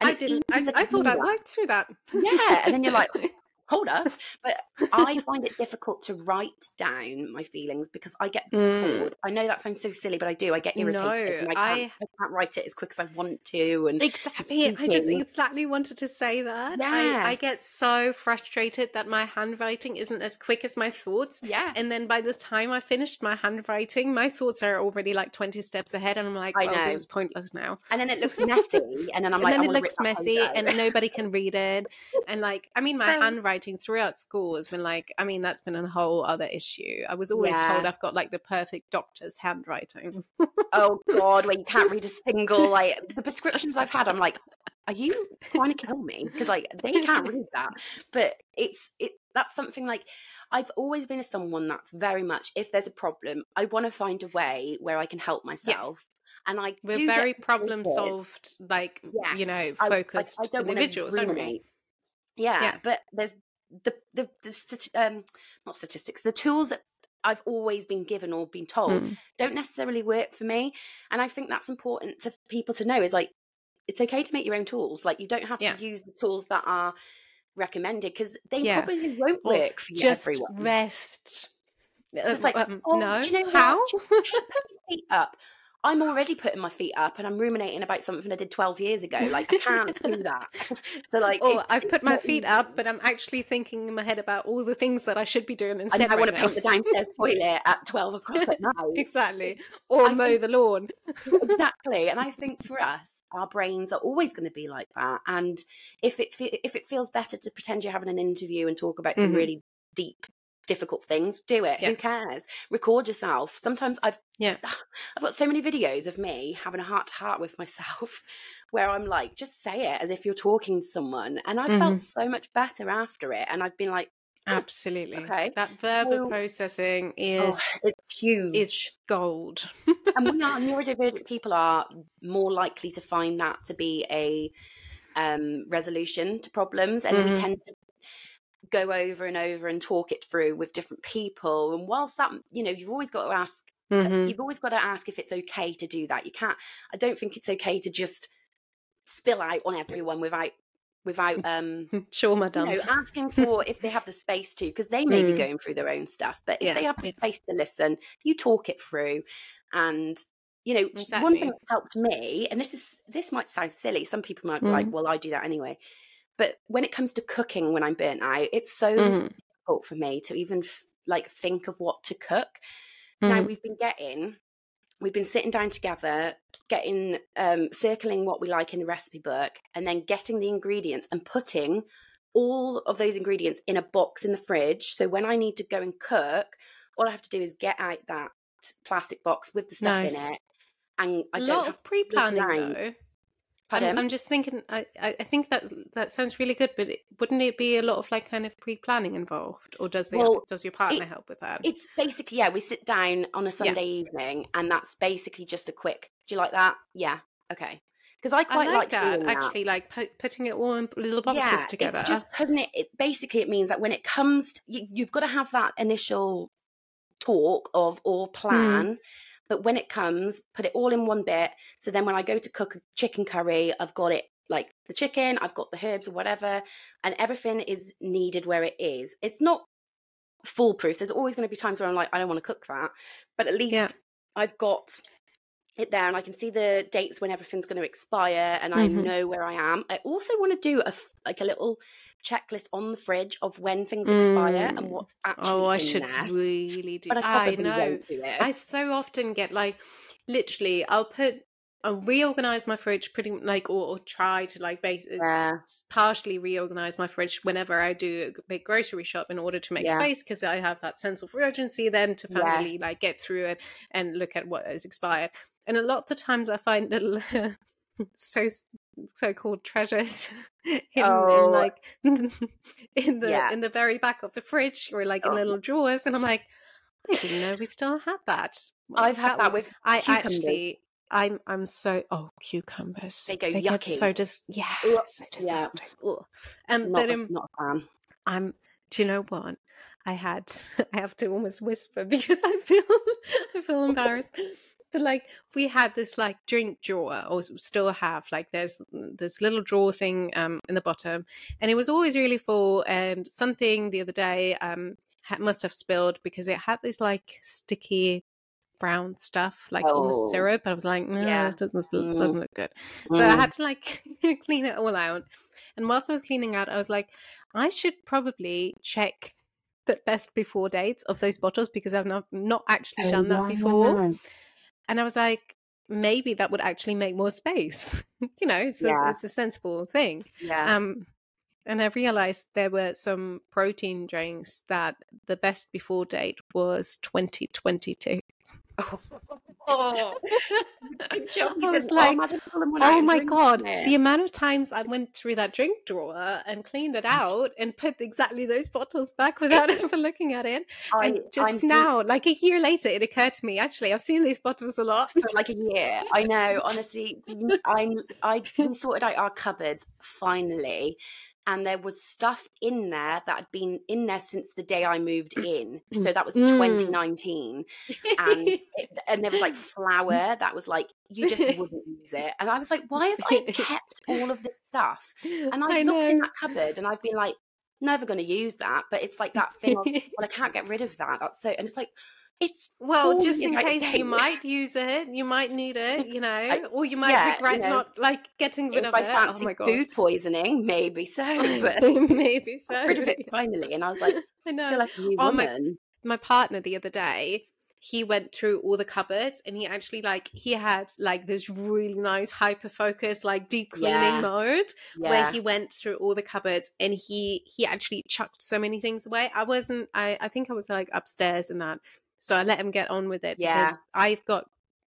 oh, I didn't. I, I thought I worked through that. Yeah, and then you're like, oh, hold up. But I find it difficult to write down my feelings because I get mm. bored. I know that sounds so silly, but I do. I get irritated. No, I, can't, I, I, can't, write it as quick as I want to. And exactly, I just exactly wanted to say that. Yeah. I, I get so frustrated that my handwriting isn't as quick as my thoughts. Yeah, and then by the time I finished my handwriting, my thoughts are already like twenty steps ahead, and I'm like, I oh, know. this is pointless now. And then it looks messy, and then I'm and like, then it looks messy, and nobody can read it, and like, I mean, my so, handwriting writing throughout school has been like, I mean, that's been a whole other issue. I was always yeah. told I've got like the perfect doctor's handwriting. oh God, where you can't read a single like the prescriptions I've had. I'm like, are you trying to kill me? Because like they can't read that. But it's it that's something like I've always been a someone that's very much if there's a problem, I want to find a way where I can help myself. Yeah and I we're very problem solved, like yes, you know, focused I, I, I individuals, aren't we? Yeah, yeah, but there's the the, the um not statistics, the tools that I've always been given or been told mm. don't necessarily work for me, and I think that's important to people to know. Is like it's okay to make your own tools. Like you don't have yeah. to use the tools that are recommended because they Yeah. probably won't Or work for you, just everyone. rest. Just Uh, like, um, oh, no, do you know how? what? Just, just put your feet up. I'm already putting my feet up and I'm ruminating about something I did 12 years ago. Like, I can't do that. so, like, it's- I've put my feet easy. up, but I'm actually thinking in my head about all the things that I should be doing instead. I want to paint the downstairs toilet at 12 o'clock at night. exactly. Or I mow think- the lawn. exactly and i think for us our brains are always going to be like that and if it if it feels better to pretend you're having an interview and talk about some Mhm. really deep difficult things do it Yeah. who cares record yourself sometimes i've Yeah. i've got so many videos of me having a heart to heart with myself where i'm like just say it as if you're talking to someone and i Mhm. felt so much better after it and i've been like Absolutely. Okay. That verbal So- processing oh, is it's huge is gold. and we are neurodivergent people are more likely to find that to be a um, resolution to problems, and we Mhm. tend to go over and over and talk it through with different people. And whilst that, you know, you've always got to ask. Mhm. You've always got to ask if it's okay to do that. You can't. I don't think it's okay to just spill out on everyone without without um Sure, madam you know, asking for if they have the space to, because they may be Mm. going through their own stuff. But if Yeah, they have the space to listen, you talk it through. And you know, one thing that helped me, and this is this might sound silly. Some people might be like, Mm. "Well, I do that anyway." But when it comes to cooking, when I'm burnt out, it's so Mhm. difficult for me to even f- like think of what to cook. Now Mhm. we've been getting, we've been sitting down together, getting, um, circling what we like in the recipe book, and then getting the ingredients and putting all of those ingredients in a box in the fridge. So when I need to go and cook, all I have to do is get out that plastic box with the stuff Nice. in it, and I a don't lot have of pre-planning though. I'm, I'm just thinking. I, I I think that that sounds really good, but it, wouldn't it be a lot of like kind of pre-planning involved, or does the Well, does your partner it- help with that? It's basically yeah, we sit down on a Sunday evening, and that's basically just a quick. Do you like that? Yeah, okay. Because I I quite like, like, that that. actually, like pu- putting it all in little boxes yeah, together. It's just putting it, it. Basically, it means that when it comes, to, you, you've got to have that initial talk of or Hmm. plan. But when it comes, put it all in one bit. So then when I go to cook a chicken curry, I've got it like the chicken, I've got the herbs or whatever, and everything is needed where it is. It's not foolproof. There's always going to be times where I'm like, I don't want to cook that, but at least Yeah. I've got it there and I can see the dates when everything's going to expire and I Mhm. know where I am. I also want to do a like a little checklist on the fridge of when things expire Mm. and what's actually oh, I in should there. really do. But I I know. do. I so often get like, literally, I'll put. I'll reorganize my fridge pretty like, or, or try to like basically yeah, partially reorganize my fridge whenever I do a big grocery shop in order to make Yeah. space because I have that sense of urgency then to Yes. finally like get through it and look at what is expired. And a lot of the times I find little so so called treasures hidden Oh. in like in the Yeah. in the very back of the fridge or like in Oh. little drawers and I'm like I didn't know we still had that. I've had that, was- with I cucumbers. actually I'm I'm so oh cucumbers They go get yucky. so just yeah Ugh, so yeah. disgusting Ugh. um not, but um not a fan. I'm do you know what I had I have to almost whisper because I feel I feel embarrassed but like we had this like drink drawer or still have like there's this little drawer thing um in the bottom and it was always really full and something the other day um ha- must have spilled because it had this like sticky brown stuff like almost Oh. syrup and I was like no Yeah. it doesn't look, Mm. doesn't look good so I Mm. had to like clean it all out. And whilst I was cleaning out, I was like, I should probably check the best before dates of those bottles because I've not not actually done that before. And I was like, maybe that would actually make more space. you know, it's, Yeah. a, it's a sensible thing. Yeah. Um, and I realized there were some protein drinks that the best before date was 2022. Oh. I was like, imagine pulling one out Oh my god! it. The amount of times I went through that drink drawer and cleaned it out and put exactly those bottles back without ever looking at it. I, and just I'm now, like a year later, it occurred to me. Actually, I've seen these bottles a lot. for like a year. I know, honestly. I'm I sorted out our cupboards finally, and there was stuff in there that had been in there since the day I moved in. So that was Mm. 2019, and it, and there was like flour that was like you just wouldn't use it, and I was like, why have I kept all of this stuff? And I, I looked in that cupboard, and I've been like, never going to use that, but it's like that thing. Of, well, I can't get rid of that. That's so, and it's like it's Well, just in case you might use it, you might need it, you know, or you might yeah, you regret know, not like getting rid of I it. Oh fancy my god, food poisoning, maybe so, but maybe so. rid of it finally, and I was like, I I know. feel like a new Oh my- woman. my partner the other day he went through all the cupboards and he actually like he had like this really nice hyper focus like deep cleaning Yeah. mode Yeah, where he went through all the cupboards and he he actually chucked so many things away i wasn't i i think i was like upstairs and that so i let him get on with it Yeah. because i've got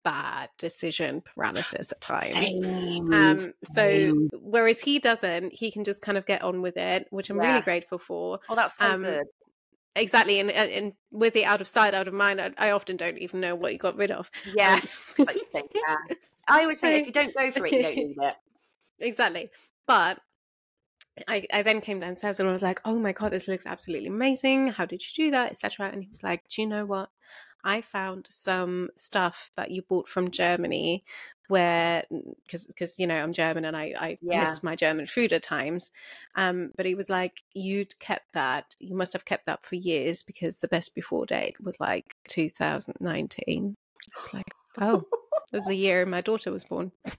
bad decision paralysis at times Same, um so same. whereas he doesn't he can just kind of get on with it which i'm Yeah. really grateful for Oh, that's so um, good. Exactly and, and with the out of sight out of mind I, I often don't even know what you got rid of Yeah, Um, it's like you think, yeah. I always say if you don't go for it, you don't need it. exactly but I, I then came downstairs and I was like, oh my God, this looks absolutely amazing. How did you do that? Etc. And he was like, do you know what? I found some stuff that you bought from Germany where, because, because you know, I'm German and I, I Yeah. miss my German food at times. Um, but he was like, you'd kept that. You must have kept that for years because the best before date was like 2019. I was like, oh, that was the year my daughter was born.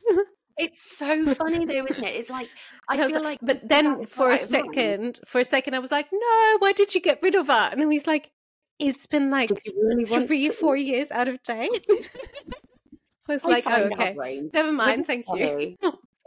It's so funny though, isn't it? It's like I was feel like, but then for a out of mind. second, for a second, I was like, "No, why did you get rid of that?" And he's like, "It's been like really three, four years out of date." I was I like, "Oh, okay, brain never mind, thank you."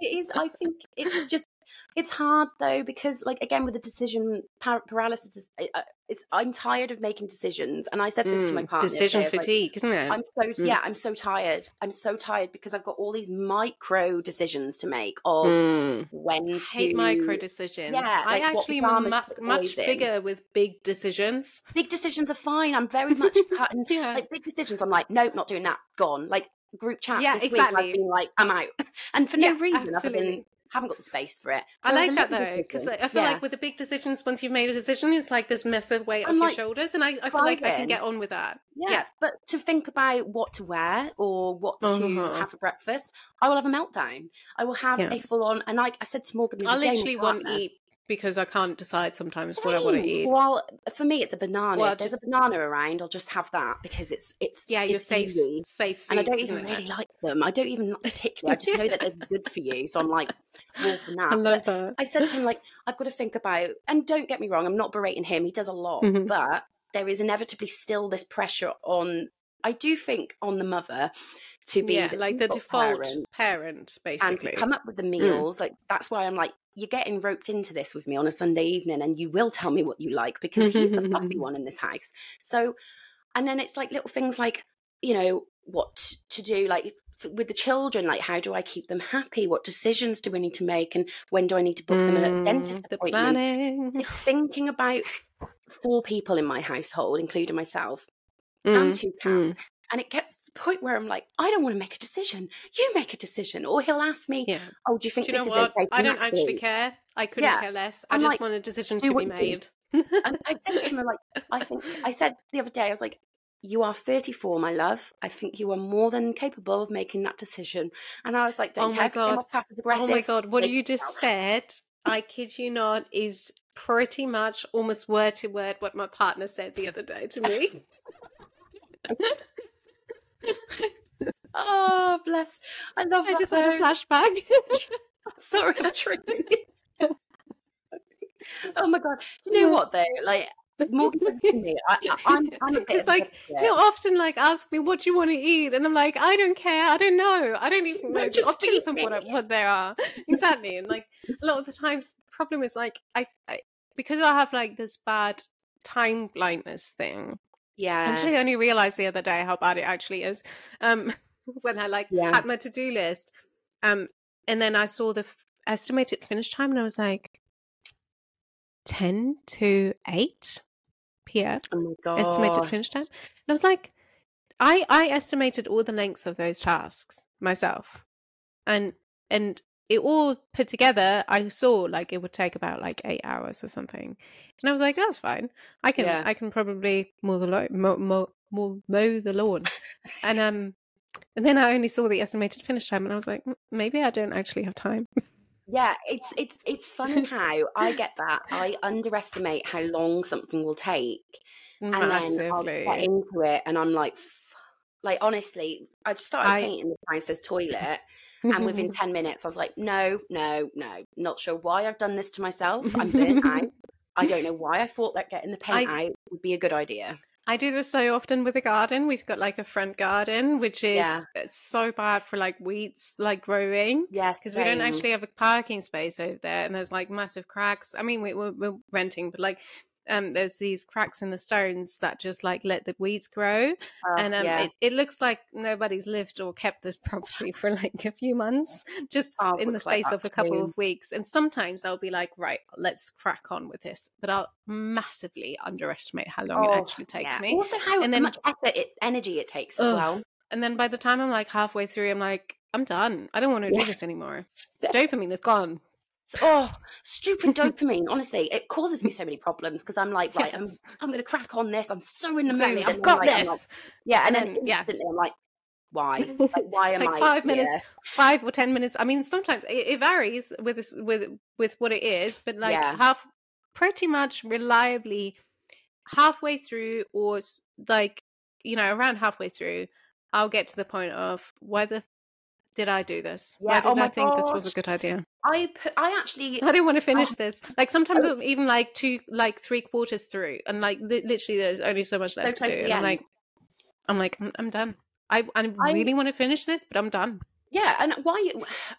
It is. I think it's just. It's hard though because, like, again with the decision par- paralysis, I- I- it's. I'm tired of making decisions, and I said this to my Mm, partner. decision I like, fatigue, isn't it? I'm so Mm. yeah, I'm so tired. I'm so tired because I've got all these micro decisions to make of Mm. when to Hate micro decisions. Yeah, I like actually am mu- much bigger with big decisions. big decisions are fine. I'm very much cut and Yeah, like big decisions. I'm like, nope, not doing that. Gone. Like group chats Yeah, this week. I've been like, I'm out, and for Yeah, no reason. Other than absolutely. haven't got the space for it. I like that though because I feel yeah. like with the big decisions, once you've made a decision, it's like this massive weight I'm off like, your shoulders, and I, I feel like I can get on with that. Yeah, Yeah. but to think about what to wear or what to Uh-huh. have for breakfast, I will have a meltdown. I will have Yeah. a full on, and like I said to Morgan, the I literally won't eat because I can't decide sometimes what I want to eat. Well, for me, it's a banana. Well, if there's just- a banana around, I'll just have that because it's it's Yeah, you're it's safe, easy. safe And I don't even really like them. I don't even particularly. I just know that they're good for you, so I'm like, more for that. I love But that. I said to him, like, I've got to think about, and don't get me wrong, I'm not berating him. He does a lot, Mhm. but there is inevitably still this pressure on. I do think on the mother to be Yeah, the like the default parent parent, and to basically. come up with the meals. Like that's why I'm like, you're getting roped into this with me on a Sunday evening, and you will tell me what you like because he's the fussy one in this house. So, and then it's like little things like, you know, what to do, like with the children, like how do I keep them happy? What decisions do I need to make, and when do I need to book them in a Mm, dentist the appointment? planning. It's thinking about four people in my household, including myself Mm, and two cats. And it gets to the point where I'm like, I don't want to make a decision. You make a decision. Or he'll ask me, Yeah. Oh, do you think Do you this is what? okay? I don't actually Natalie?" care. I couldn't Yeah. care less. I I'm just like, want a decision to be made. And I said to him, I'm like, I think I said the other day, I was like, You are 34, my love. I think you are more than capable of making that decision. And I was like, Oh Don't my care if God. Oh my god, what you just said, I kid you not, is pretty much almost word to word what my partner said the other day to me. Oh, bless. I love I just had a flashback. Sorry, you. oh my god. Do you know Yeah. what though? Like said to me, I, I, I'm, I'm It's like. He'll often like ask me what do you want to eat, and I'm like, I don't care, I don't know, I don't even know the options of what, what there are exactly. And like a lot of the times, the problem is like I, I because I have like this bad time blindness thing. Yeah. I actually only realized the other day how bad it actually is. Um, when I like Yeah. had my to do list, um, and then I saw the f- estimated finish time, and I was like, ten to eight p.m Oh my god. estimated finish time. And I was like, I I estimated all the lengths of those tasks myself, and and it all put together, I saw like it would take about like eight hours or something, and I was like, "That's fine. I can, Yeah. I can probably mow the lawn, mow, mow, mow, mow the lawn." and um, and then I only saw the estimated finish time, and I was like, "Mm, maybe I don't actually have time. Yeah, it's it's it's funny how I get that. I underestimate how long something will take, and then I'll Massively. get into it, and I'm like, like honestly, I just started I- painting the downstairs toilet, and within ten minutes, I was like, no, no, no, not sure why I've done this to myself. I'm burnt out. I don't know why I thought that getting the paint I- out would be a good idea. I do this so often with a garden. We've got like a front garden, which is Yeah. so bad for like weeds like growing Yes, because we don't actually have a parking space over there, and there's like massive cracks. I mean, we, we're, we're renting, but like um, there's these cracks in the stones that just like let the weeds grow, Uh, and um, yeah. it, it looks like nobody's lived or kept this property for like a few months, just Oh, in the looks like space of a couple too. of weeks. And sometimes I'll be like, right, let's crack on with this, but I'll massively underestimate how long it Oh, actually takes yeah. me. Also, how And then- much effort, it, energy it takes as Ugh. well. And then by the time I'm like halfway through, I'm like, I'm done. I don't want to do this anymore. Dopamine is gone. Oh, stupid dopamine! Honestly, it causes me so many problems because I'm like, right, I'm I'm going to crack on this. I'm so in the Exactly. mood. I've and got like, this. like- yeah, and, And then, then- yeah. I'm like, why? Like, why am Like I five minutes. here? Five or ten minutes. I mean, sometimes it, it varies with this, with with what it is, but like Yeah. half, pretty much reliably, halfway through, or like you know, around halfway through, I'll get to the point of whether did I do this? Why Yeah, did oh my I think this was a good idea? I put, I actually, I don't want to finish this. Like sometimes Oh. Even like two, like three quarters through, and like li- literally there's only so much left to do. to And I'm like, I'm like, I'm, I'm done. I I I- really want to finish this, but I'm done. yeah, and why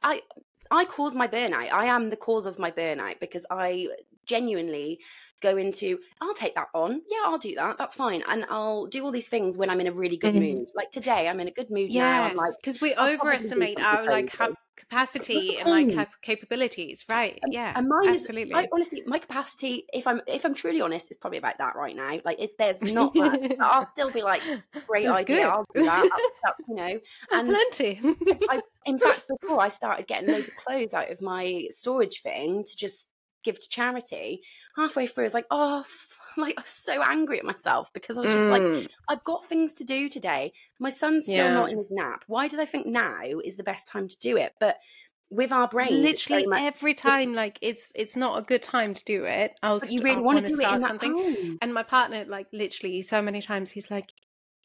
I I cause my burnout. I am the cause of my burnout because I genuinely go into I'll take that on. Yeah, I'll do that. That's fine. And I'll do all these things when I'm in a really good Mhm. mood. Like today, I'm in a good mood now. I'm like, because we I'll overestimate our like cap- capacity and like cap- capabilities. Right? And- yeah, and mine absolutely. is I, honestly my capacity if i'm if i'm truly honest is probably about that right now like if there's not much i'll still be like great That's idea good. i'll do that I'll, you know and plenty. I, in fact before i started getting loads of clothes out of my storage thing to just give to charity halfway through i was like oh f- like i'm so angry at myself because i was just like Mm, i've got things to do today my son's still Yeah. not in his nap why did i think now is the best time to do it but with our brains it's very literally much- every time, like it's it's not a good time to do it. I'll but you really I'll want to do it start in that something. time And my partner, like literally, so many times, he's like,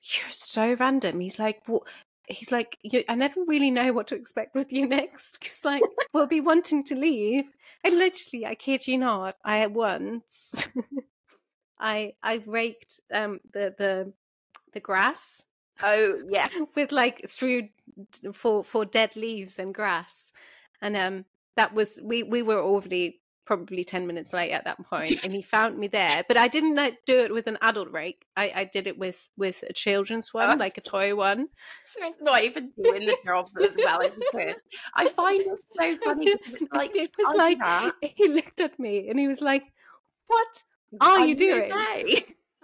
"You're so random." He's like, "What?" He's like, you, "I never really know what to expect with you next." Because like, we'll be wanting to leave, and literally, I kid you not, I at once, I I raked um the the the grass oh yes. with like through for for dead leaves and grass, and um that was we we were already probably 10 minutes late at that point and he found me there but i didn't like, do it with an adult rake i i did it with with a children's one Oh. like a toy one So it's not even doing the job as well as you could. I find it so funny like it was I like that. he looked at me and he was like what are you doing okay?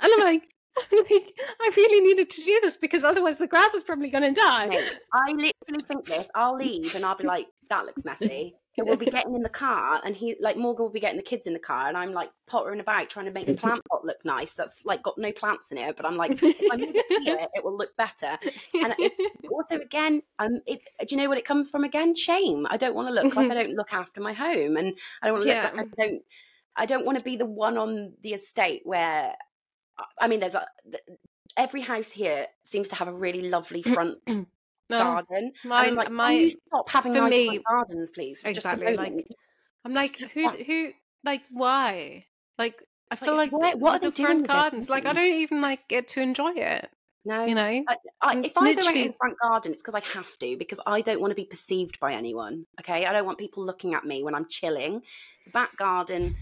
and i'm like I'm like, I really needed to do this because otherwise the grass is probably going to die. I literally think this. I'll leave and I'll be like, that looks messy. And we'll be getting in the car, and he, like, Morgan will be getting the kids in the car, and I'm like pottering about trying to make the plant pot look nice. That's like got no plants in it, but I'm like, if I move it here, it will look better. And Also, again, um, it, do you know what it comes from? Again, shame. I don't want to look like mm-hmm. I don't look after my home, and I don't want to look Yeah. like I don't. I don't want to be the one on the estate where, I mean, there's a every house here seems to have a really lovely mm, front mm. No, garden. My like, my can you stop having for nice me- gardens, please? Exactly, like. I'm like, who, who, like, why? Like, I feel Like, like, where- the- what are the front gardens, like, I don't even like get to enjoy it. no, You know, I, I, if I go out in the front garden, it's because I have to, because I don't want to be perceived by anyone. Okay, I don't want people looking at me when I'm chilling. The back garden,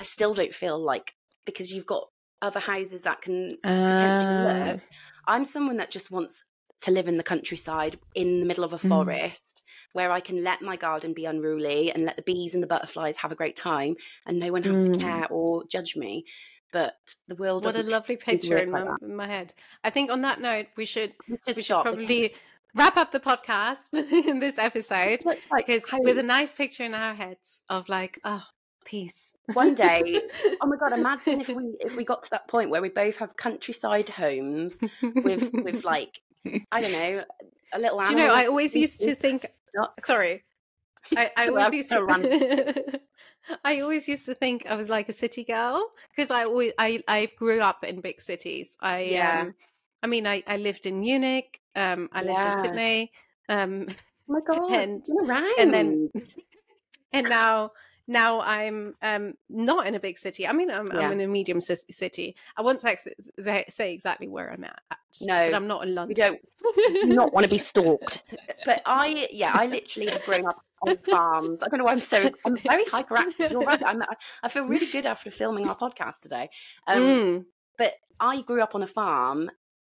I still don't feel like because you've got other houses that can potentially Uh, look. I'm someone that just wants to live in the countryside in the middle of a Mm. forest where I can let my garden be unruly and let the bees and the butterflies have a great time and no one has to Mm. care or judge me. But the world what a lovely picture in like my, in my head. I think on that note, we should We should we should probably wrap up the podcast in this episode Like, because with a nice picture in our heads of like, oh, peace. one day, oh my god, imagine if we if we got to that point where we both have countryside homes with with like I don't know a little. Do you know, I always used to think. ducks. Sorry, I, I So always used to. I always used to think I was like a city girl because I always I I grew up in big cities. I Yeah. um, I mean I I lived in Munich. Um, I lived Yeah. in Sydney. Um, Oh my god, and- you're and then and now now I'm um not in a big city. I mean I'm Yeah. I'm in a medium ci- city. I won't say, say exactly where I'm at. No, but I'm not in we London. don't do not want to be stalked. But I, yeah, I literally have grown up on farms. I don't know why I'm so. I'm very hyperactive. You're right. I'm, I feel really good after filming our podcast today. Um, Mm. But I grew up on a farm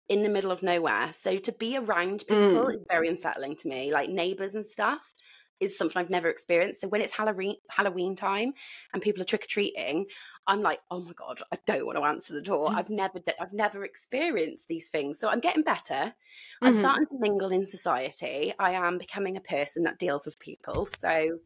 in the middle of nowhere, so to be around people Mm. is very unsettling to me. Like neighbours and stuff is something I've never experienced. So when it's Halloween Halloween time and people are trick or treating, I'm like, oh my god, I don't want to answer the door. Mm. I've never, I've never experienced these things. So I'm getting better. I'm Mhm. starting to mingle in society. I am becoming a person that deals with people. So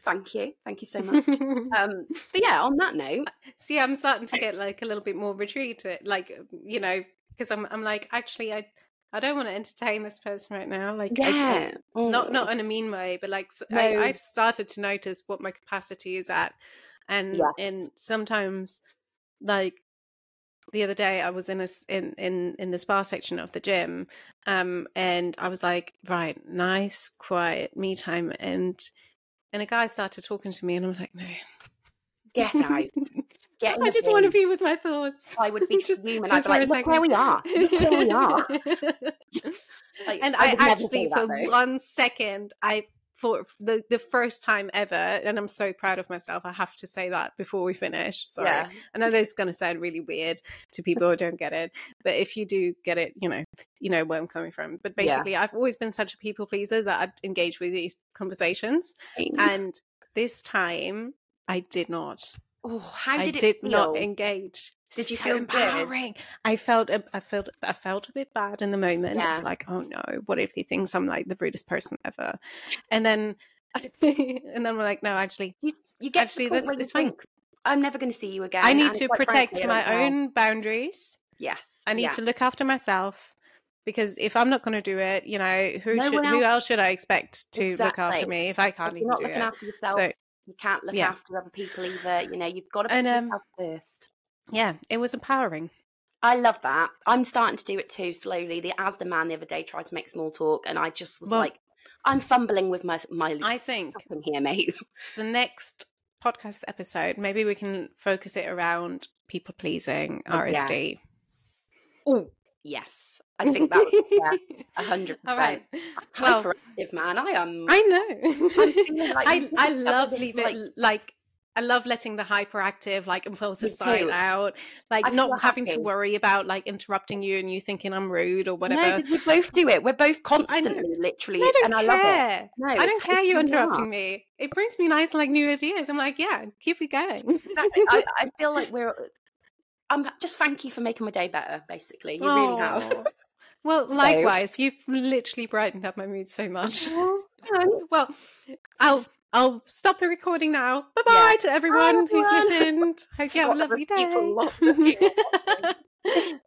thank you, thank you so much. um, but yeah, on that note, See, I'm starting to get like a little bit more retreated, like you know, because I'm I'm like actually I I don't want to entertain this person right now. Like I- I- yeah, not Mm. not in a mean way, but like No. I, I've started to notice what my capacity is at, and Yes. and sometimes like the other day I was in a in in in the spa section of the gym, um, and I was like, right, nice, quiet me time, and and a guy started talking to me, and I was like, no, get out. Get I just want to be with my thoughts. I would be Just- fuming. just I'd be like, where we are. Where we are. Like, and I, never actually, that, for though. one second, I for the the first time ever, and I'm so proud of myself. I have to say that before we finish. Sorry, Yeah. I know this is going to sound really weird to people who don't get it, but if you do get it, you know, you know where I'm coming from. But Yeah. basically, I've always been such a people pleaser that I'd engage with these conversations, and this time I did not. Oh, how I did it did feel? not engage. Did you so feel good? empowering? I felt I felt I felt a bit bad in the moment. I was like, oh no, what if he thinks I'm like the rudest person ever? And then and then we're like, no, actually, you, you get Actually, to the point that's- where you it's fine. I'm never going to see you again. I need to protect frankly, my don't own boundaries. Yes, I need yeah. to look after myself because if I'm not going to do it, you know, who No should one who else- else should I expect to look after me if I can't If even do looking it? after yourself, So you can't look yeah. after other people either. You know, you've got to And, put um, yourself first. yeah, it was empowering. I love that. I'm starting to do it too slowly. The Asda man the other day tried to make small talk, and I just was Well- like, I'm fumbling with my my I think here, mate. the next podcast episode, maybe we can focus it around people pleasing, Oh, yeah. RSD. Oh, yes. I think that was yeah, a hundred All percent. right. Well, Hyperactive man. I am. I know. like I I love this, leave it like- like I love letting the hyperactive, like impulsive side out, like I not having to worry about like interrupting you and you thinking I'm rude or whatever. No, we both do it. We're both constantly, literally, I don't and I love it. No, I don't care you interrupting are. me. It brings me nice like new ideas. I'm like, yeah, keep it going. Exactly. I, I feel like we're. I'm just thank you for making my day better. Basically, you really have. Well, So- likewise, you've literally brightened up my mood so much. Well, I'll I'll stop the recording now. Bye bye to everyone who's everyone. listened. Hope you have a lovely day. love the people.